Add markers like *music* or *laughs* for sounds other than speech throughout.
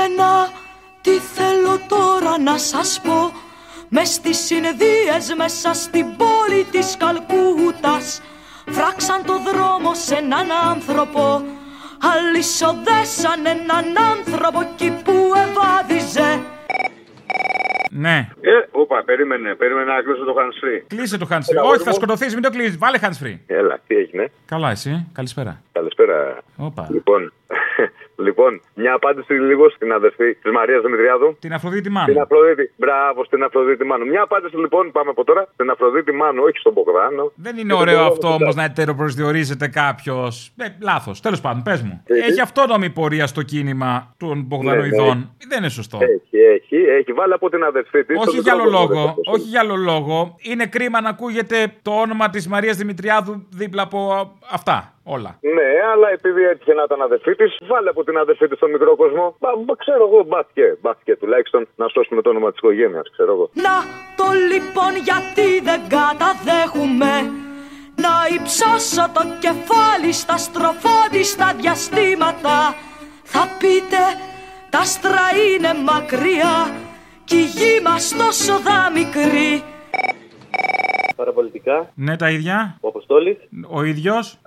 Και να τι θέλω τώρα να σας πω μες στις συνδύες μέσα στην πόλη της Καλκούτας Φράξαν το δρόμο σε έναν άνθρωπο Αλυσοδέσαν έναν άνθρωπο εκεί που ευάδιζε Ναι. Ε, όπα, περίμενε, περίμενε να κλείσω το hands free. Κλείσε το hands free. Όχι, θα σκοτωθείς, μην το κλείσεις. Βάλε hands free. Έλα, τι έγινε; Καλά, εσύ. Καλησπέρα. Καλησπέρα. Όπα. Λοιπόν, λοιπόν, μια απάντηση λίγο στην αδερφή της Μαρίας Δημητριάδου. Την Αφροδίτη Την Μάνου. Αφροδίτη. Μπράβο, στην Αφροδίτη Μάνου. Μια απάντηση λοιπόν, πάμε από τώρα. Στην Αφροδίτη Μάνου, όχι στον Μπογδάνο. Δεν είναι ωραίο αυτό όμως να ετεροπροσδιορίζεται κάποιος. Ε, Λάθος. Τέλος πάντων, πες μου. Ε, Έχει αυτόνομη πορεία στο κίνημα των Μπογδανοειδών. Δεν είναι σωστό. Έχει, έχει, έχει. Βάλει από την αδερφή της. Όχι για άλλο λόγο. Όχι για άλλο λόγο. Είναι κρίμα να ακούγεται το όνομα της Μαρίας Δημητριάδου δίπλα από αυτά όλα. Ναι, αλλά επειδή έτυχε να ήταν αδερφή της, βάλε από την αδερφή τη στον μικρό κόσμο. Μπα, μπα, ξέρω εγώ, μπάθηκε. Μπάθηκε τουλάχιστον να σώσουμε το όνομα της οικογένειας, ξέρω εγώ. Να το λοιπόν γιατί δεν καταδέχουμε Να υψώσω το κεφάλι στα στροφόντιστα διαστήματα Θα πείτε τα άστρα είναι μακριά Κι η γη μας τόσο δα μικρή Παραπολιτικά. Ναι, τα ίδια. Ο Αποστόλης. Ο ίδιος.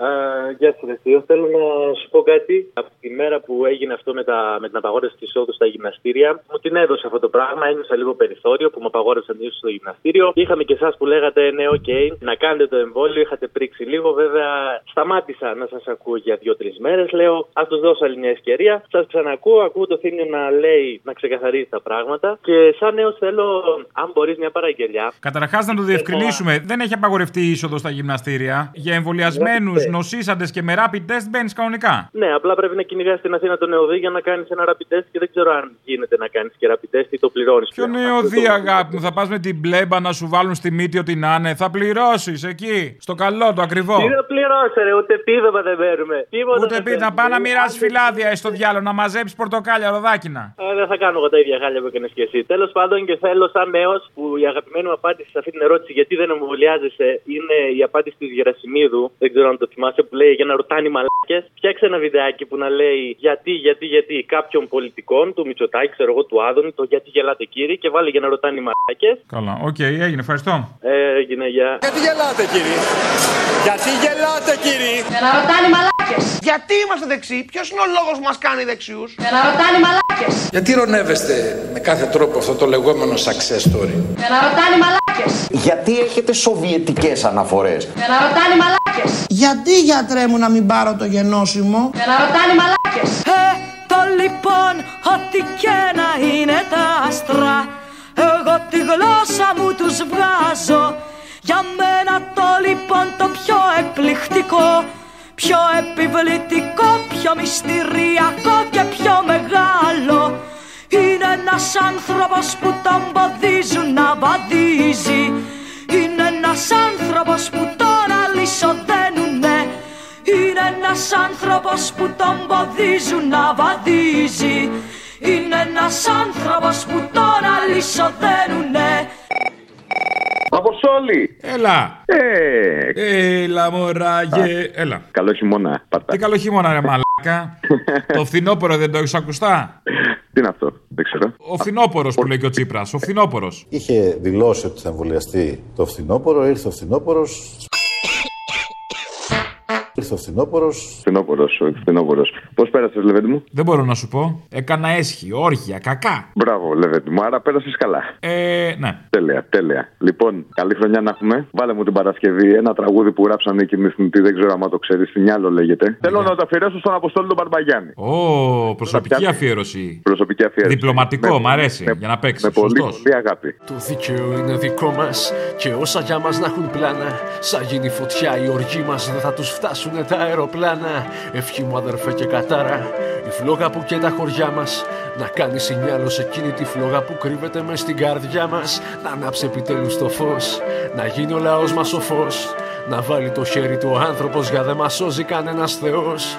Γεια σας, Ρεσίο. Θέλω να σου πω κάτι. Από τη μέρα που έγινε αυτό με, τα, με την απαγόρευση της εισόδου στα γυμναστήρια, μου την έδωσε αυτό το πράγμα. Ένιωσα λίγο περιθώριο που μου απαγόρευσαν την στο γυμναστήριο. Είχαμε και εσάς που λέγατε ναι, οκ, να κάνετε το εμβόλιο. Είχατε πρίξει λίγο. Βέβαια, σταμάτησα να σας ακούω για δύο-τρεις μέρες. Λέω, ας τους δώσω άλλη μια ευκαιρία. Σας ξανακούω, ακούω το Θύμιο να λέει να ξεκαθαρίζει τα πράγματα. Και σαν νέος θέλω, αν μπορείς, μια παραγγελιά. Καταρχάς, να το διευκρινίσουμε. Δεν έχει απαγορευτεί η είσοδος στα γυμναστήρια. Για εμβολιασμένους, Ναι. νοσήσαντες και με rapid test μπαίνεις κανονικά. Ναι, απλά πρέπει να κυνηγάς στην Αθήνα τον ΕΟΔΗ για να κάνεις ένα rapid test και δεν ξέρω αν γίνεται να κάνεις και rapid test ή το πληρώνεις. Ποιο νεοδί, αγάπη μου, θα πας με την μπλέμπα να σου βάλουν στη μύτη ό,τι να είναι. Θα πληρώσεις εκεί. Στο καλό, το ακριβό. Τι να πληρώσει, ρε, ούτε πίδωμα δεν παίρνουμε. Τίποτα Ούτε δεν πει να παίρνουμε. πάει να μοιράσει Άντε, φυλάδια ε, στο διάλογο, να μαζέψεις πορτοκάλια, ροδάκινα. Α, δεν θα κάνω εγώ τα ίδια χάλια που έκανες και εσύ. Τέλος πάντων, και θέλω, σαν νέος, που η αγαπημένη μου απάντηση σε αυτή την ερώτηση, γιατί δεν εμβολιάζεσαι, είναι η απάντηση του Γερασιμίδου. Δεν ξέρω αν το θυμάσαι, που λέει για να ρωτάνε οι μαλάκες. Φτιάξε ένα βιντεάκι που να λέει γιατί, γιατί, γιατί κάποιων πολιτικών, του Μητσοτάκη, ξέρω εγώ, του Άδωνη, το γιατί γελάτε κύριοι, και βάλε για να ρωτάνε οι μαλάκες. Καλά, οκ, έγινε, ευχαριστώ. Ε, έγινε για. Γιατί γελάτε κύριε Γιατί γελάτε κύριε Για να ρωτάνε οι μαλάκες. Γιατί είμαστε δεξιοί Ποιος είναι ο λόγος που μας κάνει δεξιούς; Για να ρωτάνε οι μαλάκες. Γιατί ρωνεύεστε με κάθε τρόπο αυτό το λεγόμενο success story; Για να ρωτάνε οι μαλάκες. Γιατί έχετε σοβιετικές αναφορές. Για να ρωτάνε οι μαλάκες. Γιατί γιατρέ μου να μην πάρω το γενώσιμο; Για να ρωτάνε οι μαλάκες. Ε, το λοιπόν, ό,τι και να είναι τα άστρα Εγώ τη γλώσσα μου τους βγάζω Για μένα το λοιπόν το πιο εκπληκτικό Πιο επιβλητικό, πιο μυστηριακό και πιο μεγάλο Είναι ένας άνθρωπος που τον ποδίζουν να βαδίζει Είναι ένας άνθρωπος που τον αλυσοδένουνε είναι ένας άνθρωπος που τον ποδίζουν να βαδίζει Είναι ένας άνθρωπος που τον αλυσοδένουνε Αποστόλη! Έλα. Ε, Έλα, μωράγε. Έλα. καλό χειμώνα, πατά. Τι καλό χειμώνα, ρε μαλάκα. *laughs* το φθινόπωρο δεν το έχεις ακουστά; Τι είναι αυτό, δεν ξέρω. Ο φθινόπωρος που λέει και ο Τσίπρας. Ο φθινόπωρος. Είχε δηλώσει ότι θα εμβολιαστεί το φθινόπωρο, ήρθε ο φθινόπωρος. Ήρθε ο φθινόπωρος. Φθινόπωρο, φθινόπωρος. Πώς πέρασες, Λεβέντι μου; Δεν μπορώ να σου πω. Έκανα έσχη, όργια, κακά. Μπράβο, Λεβέντι μου, άρα πέρασες καλά. Ε, ναι. Τέλεια, τέλεια. Λοιπόν, καλή χρονιά να έχουμε. Βάλε μου την Παρασκευή ένα τραγούδι που γράψαν οι κινηθνητοί, δεν ξέρω αν το ξέρεις. Σινιάλο λέγεται. Θέλω να το αφιερώσω στον Αποστόλη τον Μπαρμπαγιάννη. Ω, προσωπική αφιέρωση. Προσωπική αφιέρωση. Διπλωματικό, Με- μ' αρέσει. με- Για να παίξεις. Με πολύ, Σωστός. πολύ αγάπη. Το δίκαιο είναι δικό μας και όσα για μας να έχουν πλάνα. Σαν γίνει φωτιά, οι οργοί μας δεν θα τους φτάσουν τα αεροπλάνα. Ευχή μου, αδερφέ και κατάρα, η φλόγα που και τα χωριά μας. Να κάνει σινιάλο σε εκείνη τη φλόγα που κρύβεται μες στην καρδιά μας. Να ανάψει επιτέλους το φως, να γίνει ο λαός μας ο φως. Να βάλει το χέρι του ο άνθρωπος για δεν μας σώζει κανένας Θεός.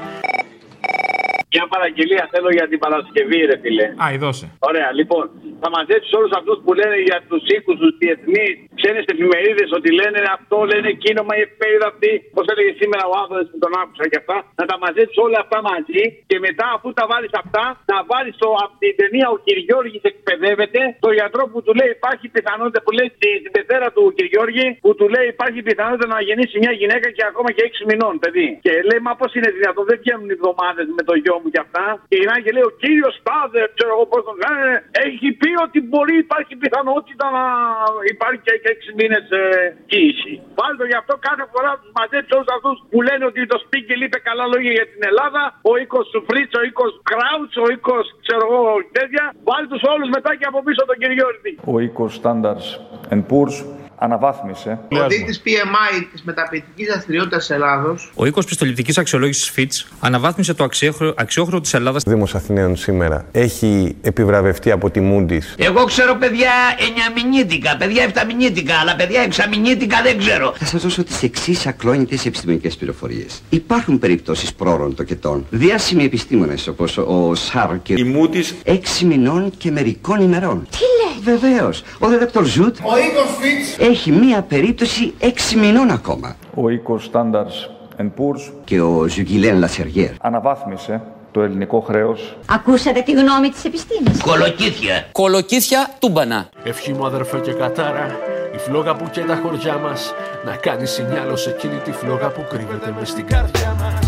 Μια παραγγελία θέλω για την Παρασκευή, ρε φίλε. Α, η δώσε. Ωραία, λοιπόν, θα μαζέψεις όλους αυτούς που λένε για τους οίκους τους διεθνείς ξένε εφημερίδες ότι λένε αυτό, λένε εκείνο, μα η εφημερίδα αυτή. Πώς έλεγε σήμερα ο άνθρωπο που τον άκουσα και αυτά. Να τα μαζέψεις όλα αυτά μαζί και μετά αφού τα βάλεις αυτά, να βάλεις από την ταινία Ο Κυριώργη εκπαιδεύεται, το γιατρό που του λέει υπάρχει πιθανότητα που λέει στη, στην πεθέρα του Κυριώργη, που του λέει υπάρχει πιθανότητα να γεννήσει μια γυναίκα και ακόμα και 6 μηνών, παιδί. Και λέει, μα πώς είναι δυνατόν, δεν βγαίνουν οι εβδομάδες με το γιο μου και αυτά. Και γυρνάει και λέει, ο κύριος Στάδε, ξέρω εγώ πώς τον λένε, έχει πει ότι μπορεί, υπάρχει πιθανότητα να υπάρχει και, και 6 μήνες ε, κοίηση. Βάλτε γι' αυτό κάθε φορά του μαζέψει όλους αυτούς που λένε ότι το Σπίγκελ είπε καλά λόγια για την Ελλάδα, ο οίκος Σουφρίτ, ο οίκος Κράουτ, ο οίκος ξέρω εγώ τέτοια. Βάλτε τους όλους μετά και από πίσω τον Κυριώργη. Ο οίκος Standards Poor's αναβάθμισε. Ο δείκτης PMI της μεταποιητική δραστηριότητας Ελλάδος. Ο οίκος πιστοληπτικής αξιολόγησης Fitch αναβάθμισε το αξιόχρεο της Ελλάδας. Ο Δήμος Αθηναίων σήμερα έχει επιβραβευτεί από τη Moody's. Εγώ ξέρω παιδιά εννιαμηνίτικα, παιδιά εφταμηνίτικα, αλλά παιδιά εξαμηνίτικα δεν ξέρω. Θα σας δώσω τις εξής ακλόνητες επιστημονικές πληροφορίες. Υπάρχουν περιπτώσεις πρόωρων τοκετών. Διάσημοι επιστήμονες όπως ο Σάρ και η Moody's έξι μηνών και μερικών ημερών. Τι; λέει! Βεβαίως. Ο δε δόκτωρ Ζουτ. Ο οίκος Fitch έχει μία περίπτωση έξι μηνών ακόμα. Ο οίκος Standards Poor's Και ο Ζουγγιλέν Λασεργέρ. αναβάθμισε το ελληνικό χρέος Ακούσατε τη γνώμη της επιστήμης. Κολοκύθια. Κολοκύθια τούμπανα. Ευχή μου αδερφέ και κατάρα Η φλόγα που καίει τα χωριά μας Να κάνεις σινιάλο σε εκείνη τη φλόγα που κρύβεται μες στην καρδιά μας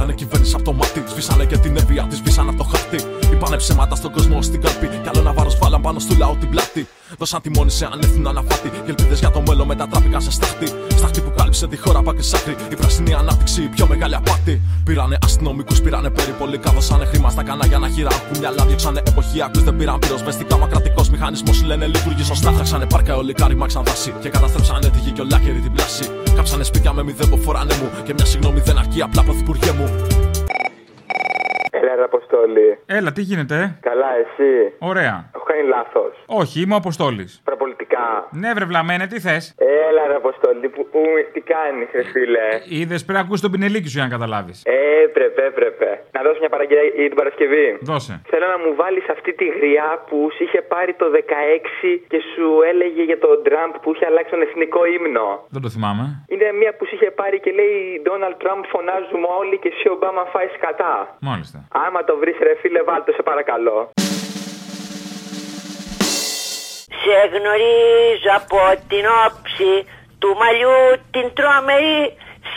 Αυτοί που βγάλανε κυβέρνηση από το μάτι. Σβήσανε και την ευεία της σβήσαν από το χάρτη Είπανε ψέματα στον κόσμο στην καρπή. Κι άλλο ένα βάρος βάλαν πάνω στο λαό την πλάτη. Δώσαν τη μόνη σε ανεύθυνο αναφάτη Και ελπίδες για το μέλλον μετατράπηκαν σε στάχτη. Στάχτη που κάλυψε τη χώρα πάκρι σάκρη. Η πράσινη ανάπτυξη, η πιο μεγάλη απάτη. Πήρανε αστυνομικούς, πήρανε περιπολικά Δώσανε χρήμα στα κανάλια να χειράγουν μυαλά Διώξανε εποχιακού, δεν πήραν πυροσβεστικά Μα κρατικός μηχανισμός λένε λειτουργεί σωστά Φτιάξανε πάρκα ολικά ρημάξαν δάση Και καταστρέψανε τη γη και ολάκερη την πλάση Κάψανε σπίτια με μηδέν που φοράνε μου Και μια συγγνώμη δεν αρκεί απλά πρωθυπουργέ μου Έλα, ρε Αποστόλη. Έλα, τι γίνεται, ε; Καλά, εσύ; Ωραία. Έχω κάνει λάθος. Όχι, είμαι ο Αποστόλης. Προπολιτικά. Ναι, βρε βλαμένε, τι θες; Έλα, ρε Αποστόλη, που, που, τι κάνεις, ρε φίλε; Είδες πρέπει να ακούσεις τον πινελίκι σου για να καταλάβεις. Έπρεπε, έπρεπε. Να δώσω μια παραγγελία για την Παρασκευή. Δώσε. Θέλω να μου βάλεις αυτή τη γριά που σου είχε πάρει το 16 και σου έλεγε για τον Τραμπ που είχε αλλάξει τον εθνικό ύμνο. Δεν το θυμάμαι. Είναι μια που σου είχε πάρει και λέει Ντόναλτ Τραμπ φωνάζουμε όλοι και εσύ Ομπάμα φάεις κατά. Μάλιστα. Άμα το βρεις, ρε φίλε, βάλτε σε παρακαλώ. Σε γνωρίζω από την όψη του μαλλιού την τρομερή.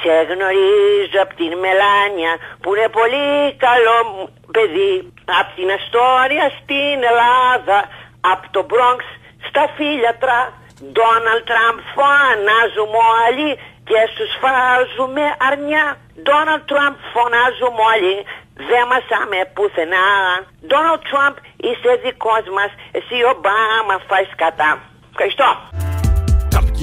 Σε γνωρίζω από την Μελάνια που είναι πολύ καλό μου παιδί. Απ' την Αστόρια στην Ελλάδα Απ' το Μπρόγκ στα φίλιατρα. Ντόναλτ Τραμπ φωνάζουμε όλοι και στους φάζουμε αρνιά. Ντόναλτ Τραμπ φωνάζουμε όλοι δεν μασάμε πουθενά Ντόναλτ Τραμπ είσαι δικός μας Εσύ Ομπάμα φάεις κατά Ευχαριστώ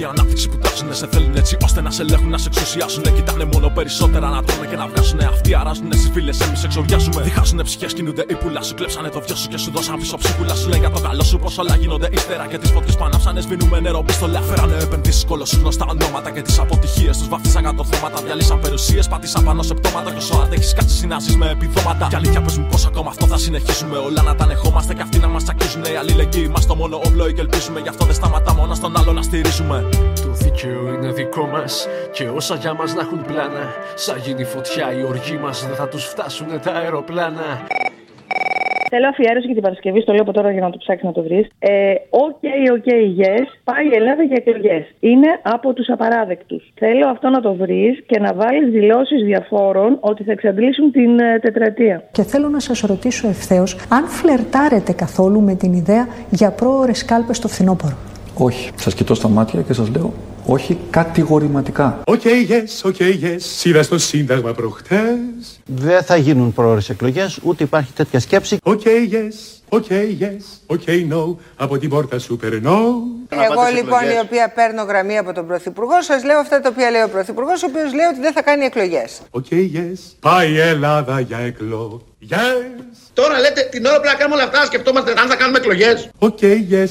Καρτική ανάπτυξη που τάξουνε σε θέλουν έτσι ώστε να σε ελέγχουν, να σε εξουσιάσουν. Κοιτάνε μόνο περισσότερα να τρώνε και να βγάζουν. Αυτοί αράζουνε στις φίλε, εμείς εξοριάζουμε. Διχάζουνε ψυχές, κινούνται οι πουλάς σου. Κλέψανε το βιό σου και σου δώσαν πίσω ψυχούλα σου. Λέει για το καλό σου πω όλα γίνονται ύστερα. Και τις φωτιές πανάψανε, σβήνουμε νερό πίστολα. Φέρανε επενδύσει κολοσσού γνωστά ονόματα και τις αποτυχίες τους βαφτίσαν κατορθώματα. Διαλύσαν περιουσίες, πατήσαν πάνω σε πτώματα. Και όσο αντέχει κάτι συνάζεις με επιδόματα. Και αλήθεια πες μου πώς ακόμα αυτό θα συνεχίσουμε. Όλα να τα ανεχόμαστε και αυτοί να μας τσακίζουν. Οι αλληλεγγύοι μα το μόνο όπλο και ελπίζουμε. Γι' αυτό δεν σταματάμε ένα στον άλλο να στηρίζουμε. Το δίκαιο είναι δικό μας Και όσα για μας να έχουν πλάνα Σαν γίνει φωτιά η οργή μας Δεν θα τους φτάσουνε τα αεροπλάνα Θέλω αφιέρωση για την Παρασκευή, στο λέω από τώρα για να το ψάξεις να το βρεις. Ε, ok, ok, yes, πάει η Ελλάδα για εκλογές. Είναι από τους απαράδεκτους. Θέλω αυτό να το βρεις και να βάλεις δηλώσεις διαφόρων ότι θα εξαντλήσουν την ε, τετραετία. Και θέλω να σας ρωτήσω ευθέως αν φλερτάρετε καθόλου με την ιδέα για πρόωρες κάλπες στο φθινόπωρο. Όχι. Σας κοιτώ στα μάτια και σας λέω όχι κατηγορηματικά. Ok, yes, ok, yes. Είδα στο Σύνταγμα προχτές. Δεν θα γίνουν πρόωρες εκλογές, ούτε υπάρχει τέτοια σκέψη. Ok, yes, ok, yes, ok, no. Από την πόρτα σου περνώ. Εγώ λοιπόν η οποία παίρνω γραμμή από τον Πρωθυπουργό σας λέω αυτά τα οποία λέει ο Πρωθυπουργός, ο οποίος λέει ότι δεν θα κάνει εκλογές. Ok, yes. Πάει η Ελλάδα για εκλογές. Τώρα λέτε την ώρα που να κάνουμε όλα αυτά, σκεφτόμαστε αν θα κάνουμε εκλογές. Ok, yes.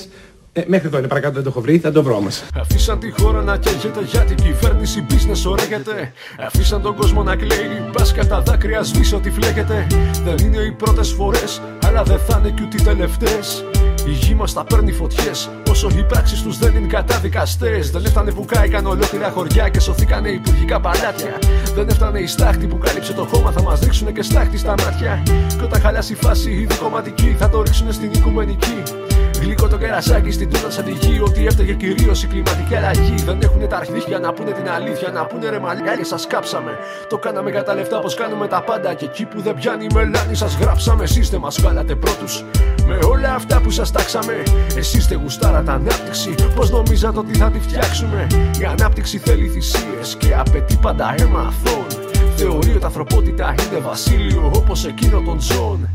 Ε, μέχρι εδώ είναι παρακάτω, δεν το έχω βρει, θα το βρω όμως. Αφήσαν τη χώρα να καίγεται για την κυβέρνηση business ωραίγεται Αφήσαν τον κόσμο να κλαίει, μπας κατά δάκρυα σβήσει ό,τι φλέγεται Δεν είναι οι πρώτες φορές, αλλά δεν θα είναι κι ούτε οι τελευταίες Η γη μας θα παίρνει φωτιές, πόσο οι πράξεις τους δεν είναι καταδικαστές. Δεν έφτανε που κάηκαν ολόκληρα χωριά και σωθήκανε υπουργικά παλάτια. Δεν έφτανε η στάχτη που κάλυψε το χώμα, θα μας ρίξουνε και στάχτη στα μάτια. Και όταν χαλάσει η φάση η δικοματική, θα το ρίξουνε στην οικουμενική. Γλυκό το κερασάκι στην τούτα σαν τη γη. Ότι έφταιγε κυρίως η κλιματική αλλαγή. Δεν έχουν τα αρχίδια να πούνε την αλήθεια. Να πούνε ρε μαλλιά, σας κάψαμε. Το κάναμε για τα λεφτά, πω κάνουμε τα πάντα. Και εκεί που δεν πιάνει η μελάνη, σας γράψαμε. Εσείς δεν μας βγάλατε πρώτους. Με όλα αυτά που σας τάξαμε. Εσείς δεν γουστάρατε ανάπτυξη. Πώς νομίζατε ότι θα τη φτιάξουμε; Η ανάπτυξη θέλει θυσίες και απαιτεί πάντα αίμα αθών. Θεωρεί ότι ανθρωπότητα είναι βασίλειο όπως εκείνο των ζώων.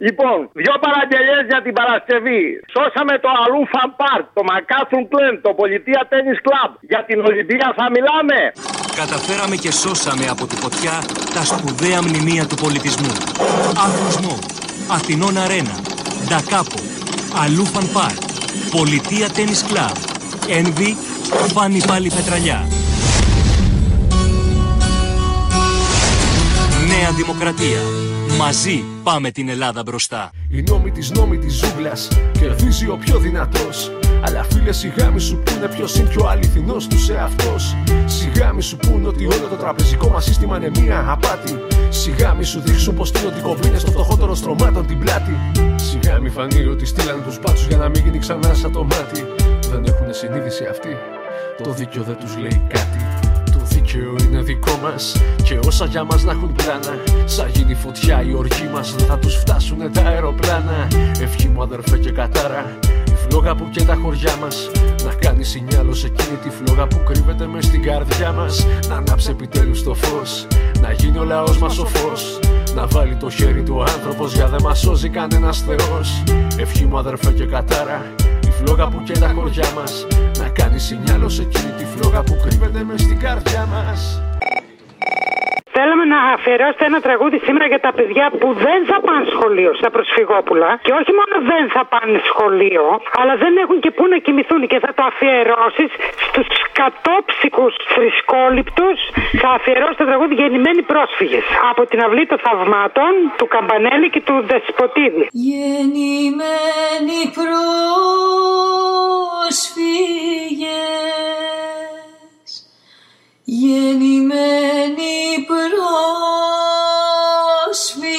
Λοιπόν, δύο παραγγελίε για την Παρασκευή. Σώσαμε το Αλού Φαν Πάρκ, το Μακάθουν Κλέν, το Πολιτεία Τέννη Κλαμπ. Για την Ολυμπία θα μιλάμε. Καταφέραμε και σώσαμε από τη φωτιά τα σπουδαία μνημεία του πολιτισμού. Αθλουσμό, Αθηνών Αρένα, Ντακάπο, Αλού Φαν Πάρκ, Πολιτεία Τέννη Κλαμπ, Ένβη, Φάνη Πάλι Πετραλιά. Νέα Δημοκρατία. Μαζί πάμε την Ελλάδα μπροστά. Η νόμη της νόμη της ζούγκλας κερδίζει ο πιο δυνατός. Αλλά φίλε, σιγά μη σου πούνε ποιος είναι πιο αληθινός τους εαυτός. Σιγά μη σου πούνε ότι όλο το τραπεζικό μας σύστημα είναι μία απάτη. Σιγά μη σου δείξουν πως στείλουν κομπρίνια στο φτωχότερο στρωμάτων την πλάτη. Σιγά μη φανεί ότι στείλανε τους μπάτσους για να μην γίνει ξανά σαν το μάτι. Δεν έχουν συνείδηση αυτή. Το δίκιο δεν τους λέει κάτι. Το δίκαιο είναι δικό μας και όσα για μας να έχουν πλάνα. Σαν γίνει φωτιά η οργή μας, δεν θα τους φτάσουν τα αεροπλάνα. Ευχή μου αδερφέ και κατάρα. Η φλόγα που και τα χωριά μας. Να κάνει σινιάλο σε εκείνη τη φλόγα που κρύβεται μες στην καρδιά μας. Να ανάψει επιτέλους το φως. Να γίνει ο λαός μας ο φως. Να βάλει το χέρι του άνθρωπος για δεν μας σώζει κανένας Θεός. Ευχή μου αδερφέ και κατάρα. Η φλόγα που και τα χωριά μας. Να κάνεις σινιάλο σε εκείνη τη φλόγα που κρύβεται μες στην καρδιά μας. Θέλαμε να αφιερώσετε ένα τραγούδι σήμερα για τα παιδιά που δεν θα πάνε σχολείο στα προσφυγόπουλα. Και όχι μόνο δεν θα πάνε σχολείο, αλλά δεν έχουν και πού να κοιμηθούν. Και θα το αφιερώσεις στους κατόψικου θρησκόληπτους. Θα αφιερώσεις το τραγούδι Γεννημένοι πρόσφυγες. Από την αυλή των θαυμάτων του Καμπανέλη και του Δεσποτίδη. Γεννημένοι πρόσφυγες Γεννημένοι πρόσφυγες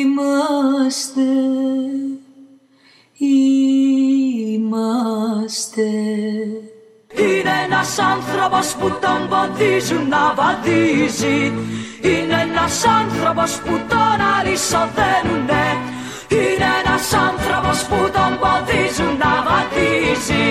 Είμαστε Είμαστε. Είναι ένας άνθρωπος που τον ποδίζουν να βαδίζει. Είναι ένας άνθρωπος που τον αλυσοδένουνε Είναι ένας άνθρωπος που τον ποδίζουν να βαδίζει